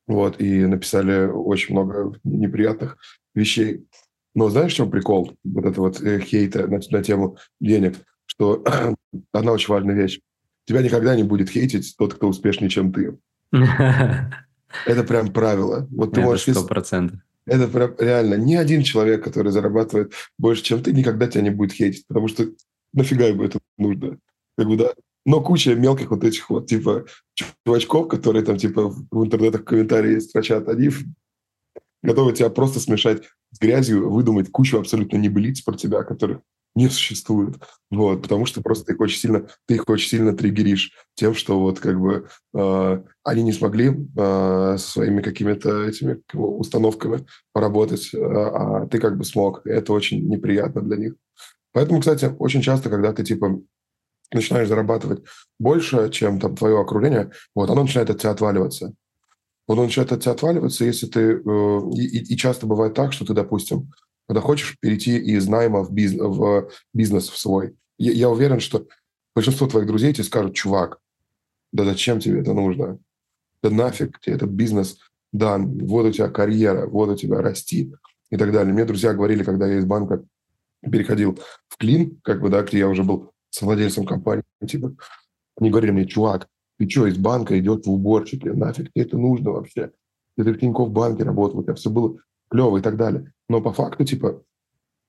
вот, и написали очень много неприятных вещей. Но знаешь, в чем прикол? Вот это вот э, хейта на, на тему денег, что одна очень важная вещь. Тебя никогда не будет хейтить тот, кто успешнее, чем ты. Это прям правило. Вот ты можешь... Сто процентов. Это прям реально. Ни один человек, который зарабатывает больше, чем ты, никогда тебя не будет хейтить, потому что нафига ему это нужно? Как бы, да. Но куча мелких вот этих вот, типа, чувачков, которые там, типа, в интернетах комментарии строчат, они готовы тебя просто смешать с грязью, выдумать кучу абсолютно небылиц про тебя, которых не существует. Вот, потому что просто ты их очень сильно, ты их очень сильно триггеришь тем, что вот как бы э, они не смогли э, своими какими-то этими установками поработать, э, а ты как бы смог. Это очень неприятно для них. Поэтому, кстати, очень часто, когда ты типа начинаешь зарабатывать больше, чем там твое окружение, вот оно начинает от тебя отваливаться он начинает от тебя отваливаться, если ты... Э, и, и часто бывает так, что ты, допустим, когда хочешь перейти из найма в, бизнес, в бизнес в свой, я, я уверен, что большинство твоих друзей тебе скажут, чувак, да зачем тебе это нужно? Да нафиг тебе этот бизнес дан, вот у тебя карьера, вот у тебя расти и так далее. Мне друзья говорили, когда я из банка переходил в клин, как бы, да, где я уже был совладельцем компании, типа, они говорили мне, чувак, ты что, из банка идет в уборщики? Нафиг тебе это нужно вообще? Ты в Тинькофф банке работал, у тебя все было клево и так далее. Но по факту, типа,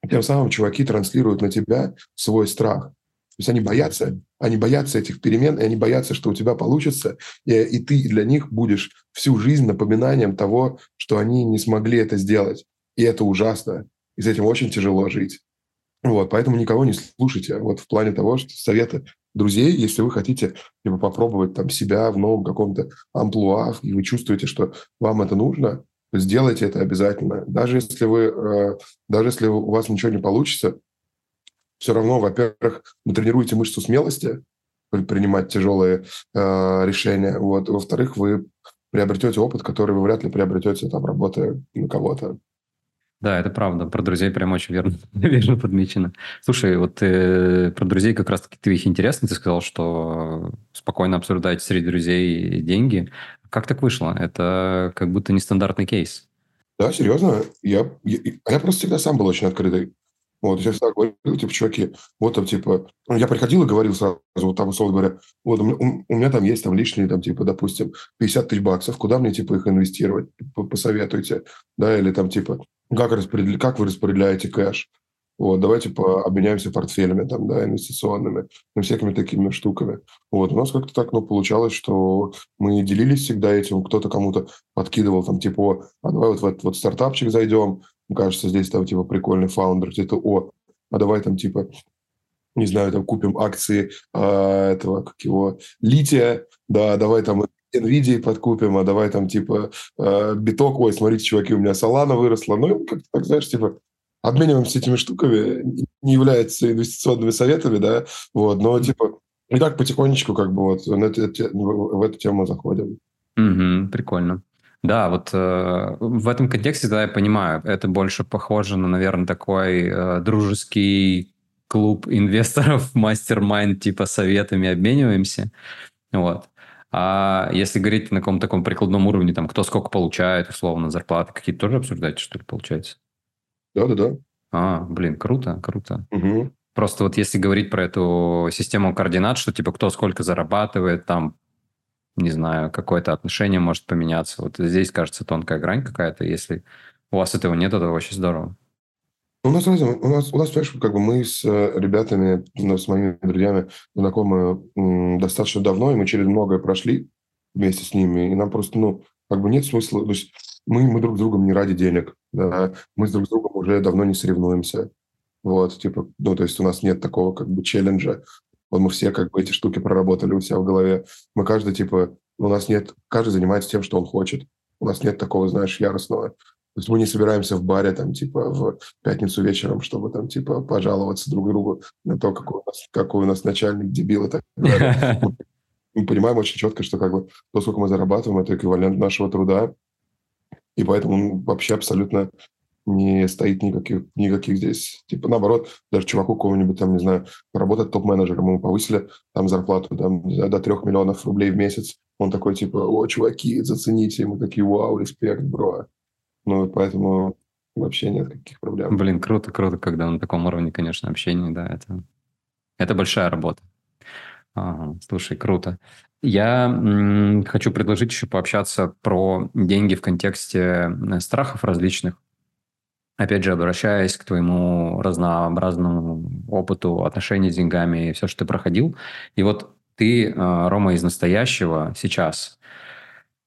тем самым чуваки транслируют на тебя свой страх. То есть они боятся, они боятся этих перемен, и они боятся, что у тебя получится, и, и ты для них будешь всю жизнь напоминанием того, что они не смогли это сделать. И это ужасно. И с этим очень тяжело жить. Вот, поэтому никого не слушайте. Вот в плане того, что советы друзей, если вы хотите типа, попробовать там себя в новом каком-то амплуа, и вы чувствуете, что вам это нужно, то сделайте это обязательно. Даже если вы, э, даже если у вас ничего не получится, все равно, во-первых, вы тренируете мышцу смелости принимать тяжелые э, решения. Вот. Во-вторых, вы приобретете опыт, который вы вряд ли приобретете, там, работая на кого-то. Да, это правда. Про друзей прям очень верно, верно подмечено. Слушай, вот э, про друзей как раз-таки ты их интересно. Ты сказал, что спокойно обсуждаете среди друзей деньги. Как так вышло? Это как будто нестандартный кейс. Да, серьезно. Я, я, я просто всегда сам был очень открытый. Вот, я всегда говорил, типа, чуваки, вот там, типа, ну, я приходил и говорил сразу, вот там, условно говоря, вот у, у меня там есть там лишние, там, типа, допустим, 50 тысяч баксов, куда мне, типа, их инвестировать? Посоветуйте, да, или там, типа, как, распределя... как вы распределяете кэш? вот, давайте типа, обменяемся портфелями, там, да, инвестиционными, ну, всякими такими штуками. Вот, у нас как-то так, ну, получалось, что мы делились всегда этим, кто-то кому-то подкидывал, там, типа, а давай вот в этот вот стартапчик зайдем, кажется, здесь там, типа, прикольный фаундер, где-то, о, а давай там, типа, не знаю, там, купим акции а, этого, как его, лития, да, давай там NVIDIA подкупим, а давай там типа э, биток, ой, смотрите, чуваки, у меня Solana выросла. Ну, как-то так, знаешь, типа обмениваемся этими штуками, не являются инвестиционными советами, да, вот, но типа и так потихонечку как бы вот в эту, в эту тему заходим. Угу, прикольно. Да, вот э, в этом контексте, да, я понимаю, это больше похоже на, наверное, такой э, дружеский клуб инвесторов, мастер-майнд, типа советами обмениваемся. Вот. А если говорить на каком-то таком прикладном уровне, там, кто сколько получает, условно, зарплаты, какие-то тоже обсуждаете, что ли, получается? Да-да-да. А, блин, круто, круто. Угу. Просто вот если говорить про эту систему координат, что типа кто сколько зарабатывает, там, не знаю, какое-то отношение может поменяться. Вот здесь, кажется, тонкая грань какая-то. Если у вас этого нет, это очень здорово. У нас, у нас, у нас, понимаешь, как бы мы с э, ребятами, ну, с моими друзьями знакомы достаточно давно, и мы через многое прошли вместе с ними, и нам просто, ну, как бы нет смысла, то есть мы, мы друг с другом не ради денег, да, мы с друг с другом уже давно не соревнуемся, вот, типа, ну, то есть у нас нет такого, как бы, челленджа, вот мы все, как бы, эти штуки проработали у себя в голове, мы каждый, типа, у нас нет, каждый занимается тем, что он хочет, у нас нет такого, знаешь, яростного, то есть мы не собираемся в баре, там, типа, в пятницу вечером, чтобы, там, типа, пожаловаться друг другу на то, какой у нас, какой у нас начальник дебил и так далее. Мы понимаем очень четко, что, как бы, то, сколько мы зарабатываем, это эквивалент нашего труда, и поэтому вообще абсолютно не стоит никаких, никаких здесь. Типа, наоборот, даже чуваку кого-нибудь, там, не знаю, работать топ-менеджером, ему повысили там зарплату там, до трех миллионов рублей в месяц. Он такой, типа, о, чуваки, зацените. Мы такие, вау, респект, бро. Ну, поэтому вообще нет каких проблем. Блин, круто, круто, когда на таком уровне, конечно, общения, да, это, это большая работа. Ага, слушай, круто. Я м, хочу предложить еще пообщаться про деньги в контексте страхов различных. Опять же, обращаясь к твоему разнообразному опыту отношений с деньгами и все, что ты проходил. И вот ты, а, Рома, из настоящего сейчас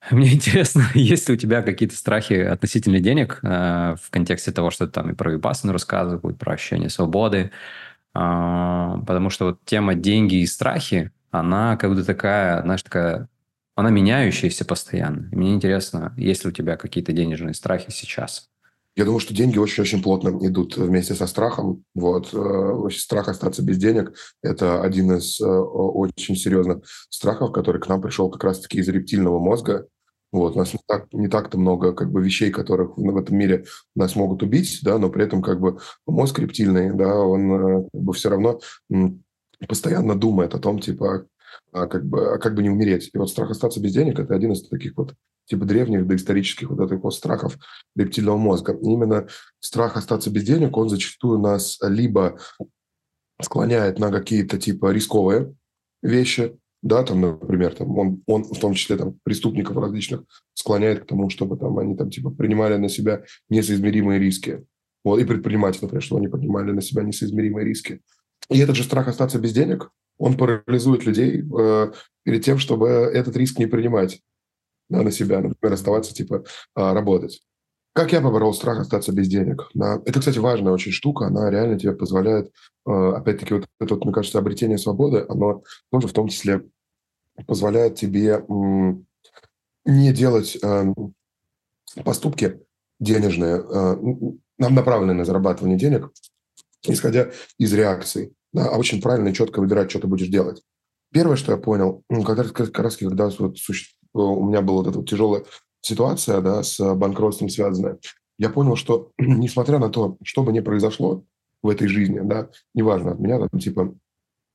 Мне интересно, есть ли у тебя какие-то страхи относительно денег э, в контексте того, что ты там и про Випассану рассказывал, и про ощущение свободы, э, потому что вот тема деньги и страхи, она как будто такая, знаешь, такая, она меняющаяся постоянно. И мне интересно, есть ли у тебя какие-то денежные страхи сейчас? Я думаю, что деньги очень-очень плотно идут вместе со страхом. Вот. Э, страх остаться без денег – это один из э, очень серьезных страхов, который к нам пришел как раз-таки из рептильного мозга. Вот. У нас не, так, не так-то много как бы, вещей, которых в этом мире нас могут убить, да, но при этом как бы мозг рептильный, да, он э, как бы, все равно постоянно думает о том, типа, а как бы, а как бы не умереть. И вот страх остаться без денег – это один из таких вот типа древних доисторических вот этих вот страхов рептильного мозга. Именно страх остаться без денег, он зачастую нас либо склоняет на какие-то типа рисковые вещи, да, там, например, там он, он в том числе там преступников различных склоняет к тому, чтобы там они там типа принимали на себя несоизмеримые риски. Вот, и предприниматели, например, что они принимали на себя несоизмеримые риски. И этот же страх остаться без денег, он парализует людей э, перед тем, чтобы этот риск не принимать да, на себя, например, оставаться, типа, а, работать. Как я поборол страх остаться без денег? Это, кстати, важная очень штука. Она реально тебе позволяет, а, опять-таки, вот это, мне кажется, обретение свободы, оно тоже в том числе позволяет тебе не делать а, поступки денежные, нам направленные на зарабатывание денег, исходя из реакций, да, а очень правильно и четко выбирать, что ты будешь делать. Первое, что я понял, когда, как раз когда вот у меня была вот эта вот тяжелая ситуация да, с банкротством связанная, я понял, что несмотря на то, что бы ни произошло в этой жизни, да, неважно, от меня там типа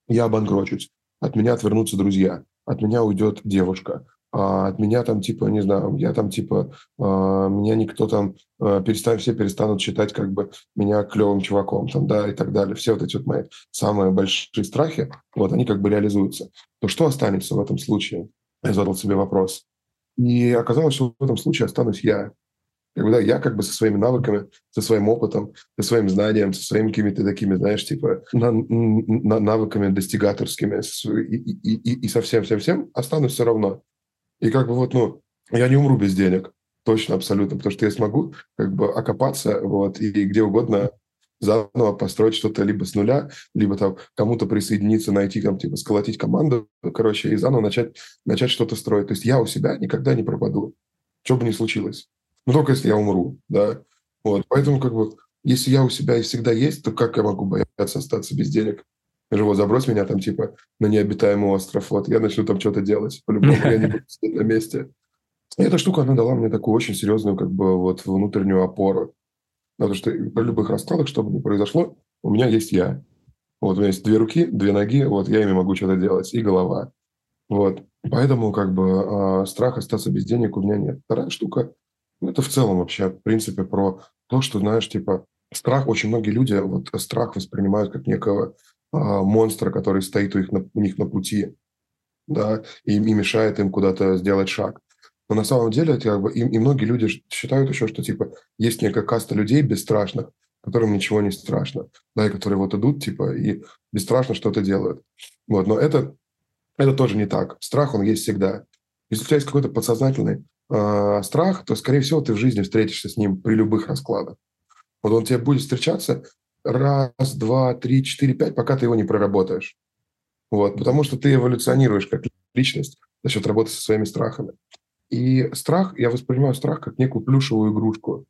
я обанкрочусь, от меня отвернутся друзья, от меня уйдет девушка, а от меня там типа, не знаю, я там типа, а, меня никто там, а, перестанет, все перестанут считать как бы меня клевым чуваком, там, да, и так далее. Все вот эти вот мои самые большие страхи, вот, они как бы реализуются. То что останется в этом случае? Я задал себе вопрос. И оказалось, что в этом случае останусь я. Когда я как бы со своими навыками, со своим опытом, со своим знанием, со своими какими-то такими, знаешь, типа на, на, навыками достигаторскими и, и, и, и со всем-всем-всем останусь все равно. И как бы вот, ну, я не умру без денег. Точно, абсолютно. Потому что я смогу как бы окопаться вот, и где угодно заново построить что-то либо с нуля, либо там кому-то присоединиться, найти, там, типа, сколотить команду, короче, и заново начать, начать что-то строить. То есть я у себя никогда не пропаду, что бы ни случилось. Ну, только если я умру, да. Вот, поэтому как бы, если я у себя и всегда есть, то как я могу бояться остаться без денег? Я же вот забрось меня там типа на необитаемый остров, вот я начну там что-то делать. По-любому я не буду сидеть на месте. И эта штука, она дала мне такую очень серьезную как бы вот внутреннюю опору. Потому что при любых раскладах, что бы ни произошло, у меня есть я. Вот у меня есть две руки, две ноги, вот я ими могу что-то делать, и голова. Вот. Поэтому как бы э, страх остаться без денег у меня нет. Вторая штука ну, это в целом вообще, в принципе, про то, что, знаешь, типа, страх, очень многие люди вот страх воспринимают как некого э, монстра, который стоит у, их на, у них на пути, да, и, и мешает им куда-то сделать шаг. Но на самом деле, это как бы, и, и многие люди считают еще, что, типа, есть некая каста людей бесстрашных, которым ничего не страшно, да, и которые вот идут, типа, и бесстрашно что-то делают. Вот, но это, это тоже не так. Страх, он есть всегда. Если у тебя есть какой-то подсознательный э, страх, то, скорее всего, ты в жизни встретишься с ним при любых раскладах. Вот он тебе будет встречаться раз, два, три, четыре, пять, пока ты его не проработаешь. Вот, потому что ты эволюционируешь как личность за счет работы со своими страхами. И страх, я воспринимаю страх как некую плюшевую игрушку.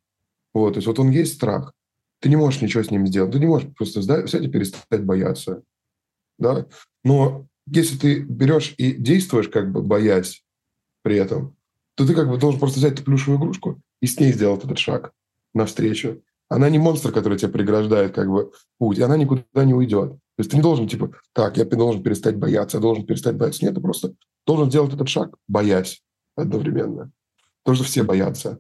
Вот, то есть вот он есть страх. Ты не можешь ничего с ним сделать. Ты не можешь просто взять и перестать бояться. Да? Но если ты берешь и действуешь, как бы боясь при этом, то ты как бы должен просто взять эту плюшевую игрушку и с ней сделать этот шаг навстречу. Она не монстр, который тебя преграждает как бы путь, и она никуда не уйдет. То есть ты не должен, типа, так, я должен перестать бояться, я должен перестать бояться. Нет, ты просто должен сделать этот шаг, боясь одновременно. Тоже все боятся.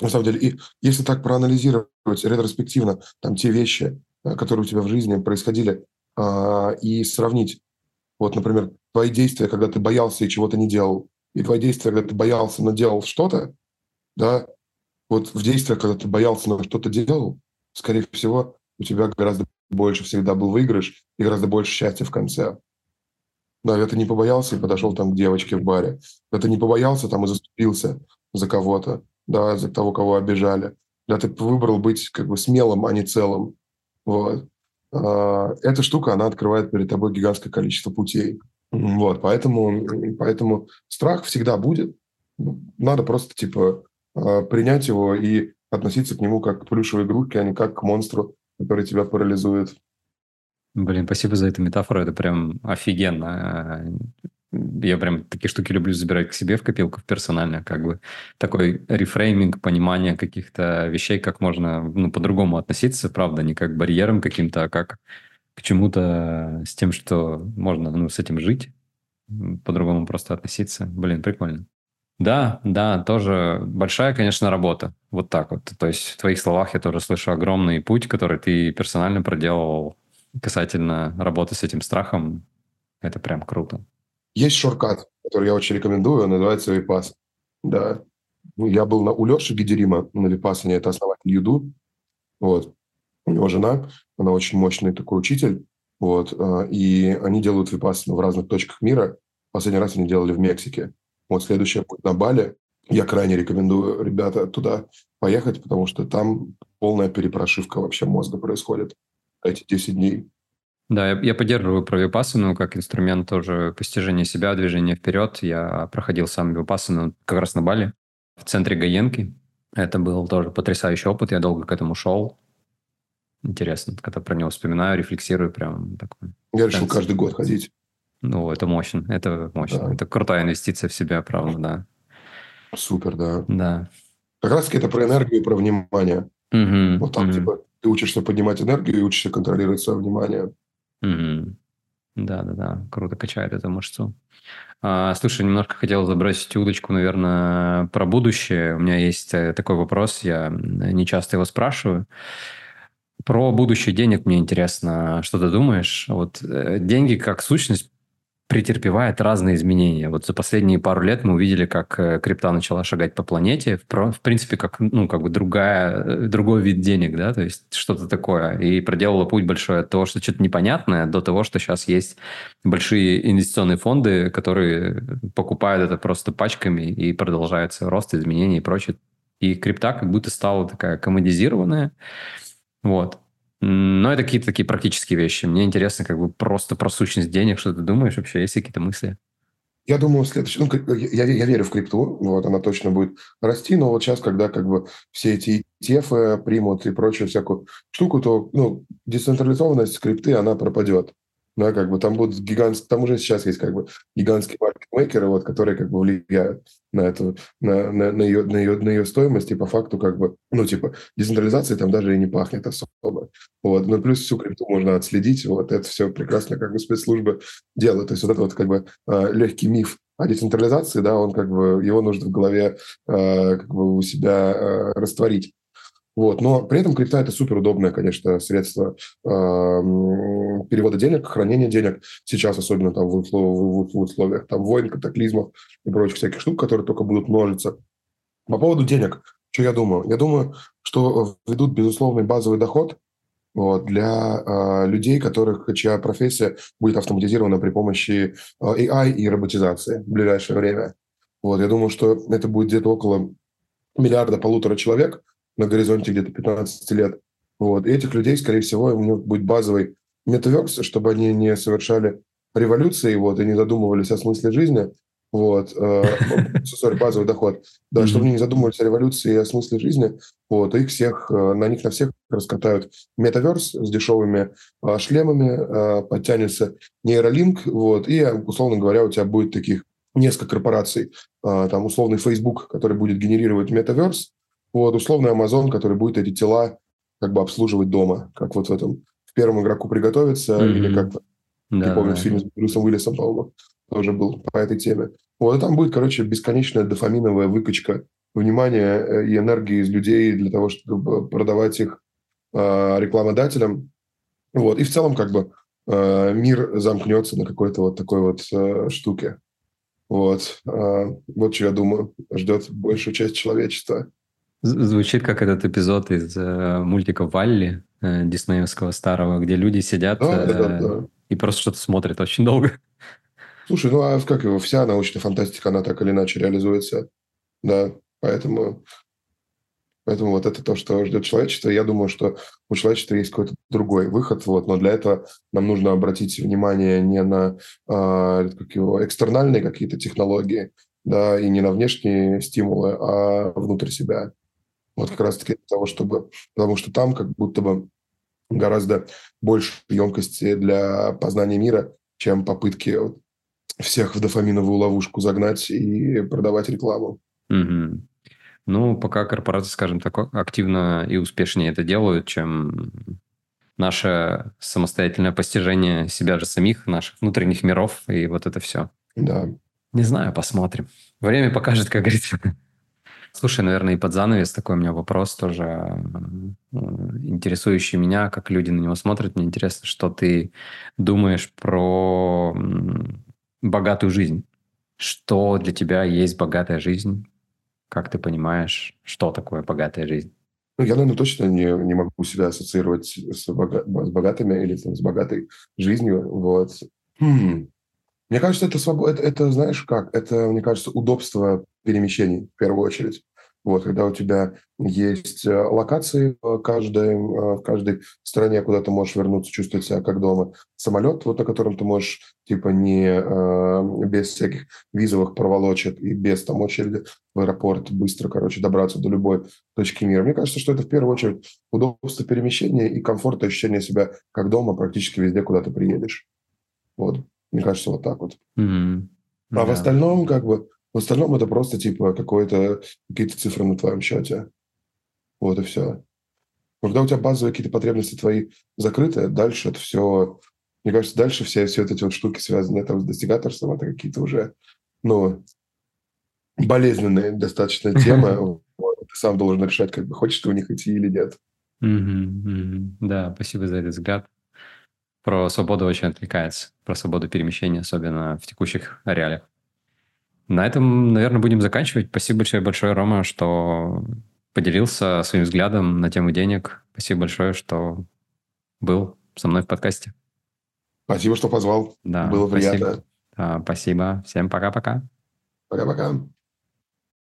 На самом деле, и если так проанализировать ретроспективно там те вещи, э, которые у тебя в жизни происходили, а, и сравнить, вот, например, твои действия, когда ты боялся и чего-то не делал, и твои действия, когда ты боялся, но делал что-то, да, вот в действиях, когда ты боялся, но что-то делал, скорее всего, у тебя гораздо больше всегда был выигрыш и гораздо больше счастья в конце. Да, это не побоялся и подошел там к девочке в баре. Это не побоялся там и заступился за кого-то, да, за того, кого обижали. Да, ты выбрал быть как бы смелым, а не целым. Вот. А, эта штука, она открывает перед тобой гигантское количество путей. Вот, поэтому, поэтому страх всегда будет. Надо просто, типа, а, принять его и относиться к нему как к плюшевой игрушке, а не как к монстру, который тебя парализует. Блин, спасибо за эту метафору, это прям офигенно. Я прям такие штуки люблю забирать к себе в копилку персонально, как бы такой рефрейминг, понимание каких-то вещей, как можно ну, по-другому относиться, правда, не как к барьерам каким-то, а как к чему-то с тем, что можно ну, с этим жить, по-другому просто относиться. Блин, прикольно. Да, да, тоже большая, конечно, работа. Вот так вот. То есть в твоих словах я тоже слышу огромный путь, который ты персонально проделал касательно работы с этим страхом. Это прям круто. Есть шоркат, который я очень рекомендую, называется Випас. Да. Ну, я был на, у Леши Гидерима на Випасане, это основатель Юду. Вот. У него жена, она очень мощный такой учитель. Вот. А, и они делают Випасану в разных точках мира. Последний раз они делали в Мексике. Вот следующий путь на Бали. Я крайне рекомендую ребята туда поехать, потому что там полная перепрошивка вообще мозга происходит эти 10 дней. Да, я, я поддерживаю про випассану как инструмент тоже постижения себя, движения вперед. Я проходил сам випассану как раз на Бали, в центре Гаенки. Это был тоже потрясающий опыт, я долго к этому шел. Интересно, когда про него вспоминаю, рефлексирую, прям такой. Я решил каждый год ходить. Ну, это мощно, это мощно. Да. Это крутая инвестиция в себя, правда, да. Супер, да. Да. Как раз это про энергию и про внимание. Угу, вот там, угу. типа, ты учишься поднимать энергию и учишься контролировать свое внимание. Угу. Да, да, да, круто качает эту мышцу. А, слушай, немножко хотел забросить удочку, наверное, про будущее. У меня есть э, такой вопрос, я не часто его спрашиваю. Про будущее денег мне интересно, что ты думаешь? Вот э, деньги как сущность претерпевает разные изменения. Вот за последние пару лет мы увидели, как э, крипта начала шагать по планете, в, принципе, как, ну, как бы другая, э, другой вид денег, да, то есть что-то такое. И проделала путь большой от того, что что-то непонятное, до того, что сейчас есть большие инвестиционные фонды, которые покупают это просто пачками, и продолжается рост, изменения и прочее. И крипта как будто стала такая коммодизированная. Вот. Но это какие-то такие практические вещи. Мне интересно как бы просто про сущность денег, что ты думаешь вообще, есть какие-то мысли? Я думаю, следующий, ну, я, я верю в крипту, вот она точно будет расти, но вот сейчас, когда как бы все эти ETF примут и прочую всякую штуку, то ну, децентрализованность крипты, она пропадет да, как бы там будут гигантские, там уже сейчас есть как бы гигантские маркетмейкеры, вот, которые как бы влияют на эту, на, на, на, ее, на, ее, на ее стоимость, и по факту как бы, ну, типа, децентрализации там даже и не пахнет особо. Вот, ну, плюс всю крипту можно отследить, вот, это все прекрасно как бы спецслужбы делают. То есть вот это вот как бы э, легкий миф о децентрализации, да, он как бы, его нужно в голове э, как бы у себя э, растворить. Вот. Но при этом крипта – это суперудобное, конечно, средство э, перевода денег, хранения денег. Сейчас, особенно там в, услов, в, в условиях там, войн, катаклизмов и прочих всяких штук, которые только будут множиться. По поводу денег, что я думаю? Я думаю, что ведут безусловный базовый доход вот, для э, людей, которых, чья профессия будет автоматизирована при помощи э, AI и роботизации в ближайшее время. Вот, я думаю, что это будет где-то около миллиарда полутора человек – на горизонте где-то 15 лет. Вот. И этих людей, скорее всего, у них будет базовый метаверс, чтобы они не совершали революции вот, и не задумывались о смысле жизни. Вот, э, sorry, базовый доход. Да, чтобы они не задумывались о революции и о смысле жизни. Вот, их всех, э, на них на всех раскатают метаверс с дешевыми э, шлемами, подтянется нейролинк, вот, и, условно говоря, у тебя будет таких несколько корпораций. Там условный Facebook, который будет генерировать метаверс, вот, условный Amazon, который будет эти тела как бы обслуживать дома, как вот в этом в первом игроку приготовиться, mm-hmm. или как да, не помню, фильм с Брюсом Уиллисом, по-моему, тоже был по этой теме. Вот, и там будет, короче, бесконечная дофаминовая выкачка внимания э, и энергии из людей для того, чтобы продавать их э, рекламодателям. Вот, и в целом, как бы, э, мир замкнется на какой-то вот такой вот э, штуке. Вот, э, вот что я думаю, ждет большую часть человечества. Звучит как этот эпизод из э, мультика Валли э, диснеевского старого, где люди сидят да, э, да, да. и просто что-то смотрят очень долго. Слушай, ну а как его, вся научная фантастика, она так или иначе реализуется, да, поэтому, поэтому вот это то, что ждет человечество. Я думаю, что у человечества есть какой-то другой выход, вот, но для этого нам нужно обратить внимание не на э, как его, экстернальные какие-то технологии, да, и не на внешние стимулы, а внутрь себя. Вот как раз-таки для того, чтобы... Потому что там как будто бы гораздо больше емкости для познания мира, чем попытки всех в дофаминовую ловушку загнать и продавать рекламу. Угу. Ну, пока корпорации, скажем так, активно и успешнее это делают, чем наше самостоятельное постижение себя же самих, наших внутренних миров и вот это все. Да. Не знаю, посмотрим. Время покажет, как говорится. Слушай, наверное, и под занавес такой у меня вопрос тоже интересующий меня, как люди на него смотрят. Мне интересно, что ты думаешь про богатую жизнь. Что для тебя есть богатая жизнь? Как ты понимаешь, что такое богатая жизнь? Ну, я, наверное, точно не, не могу себя ассоциировать с, бога, с богатыми или там, с богатой жизнью. Вот. Хм. Мне кажется, это, свобод... это, это, знаешь как, это, мне кажется, удобство перемещений в первую очередь. Вот, когда у тебя есть э, локации в каждой, э, в каждой стране, куда ты можешь вернуться, чувствовать себя как дома. Самолет, вот на котором ты можешь, типа, не э, без всяких визовых проволочек и без там очереди в аэропорт быстро, короче, добраться до любой точки мира. Мне кажется, что это в первую очередь удобство перемещения и комфорт ощущение себя как дома практически везде, куда ты приедешь. Вот. Мне кажется, вот так вот. Mm-hmm. А yeah. в остальном, как бы, в остальном это просто типа какое-то, какие-то цифры на твоем счете. Вот и все. Когда у тебя базовые какие-то потребности твои закрыты, дальше это все... Мне кажется, дальше все, все эти вот штуки, связанные там с достигаторством, это какие-то уже, ну, болезненные достаточно темы. Ты сам должен решать, как бы хочешь ты в них идти или нет. Да, спасибо за этот взгляд. про свободу очень отвлекается, про свободу перемещения, особенно в текущих реалиях. На этом, наверное, будем заканчивать. Спасибо большое, большое, Рома, что поделился своим взглядом на тему денег. Спасибо большое, что был со мной в подкасте. Спасибо, что позвал. Да, Было спасибо. приятно. Да, спасибо. Всем пока-пока. Пока-пока.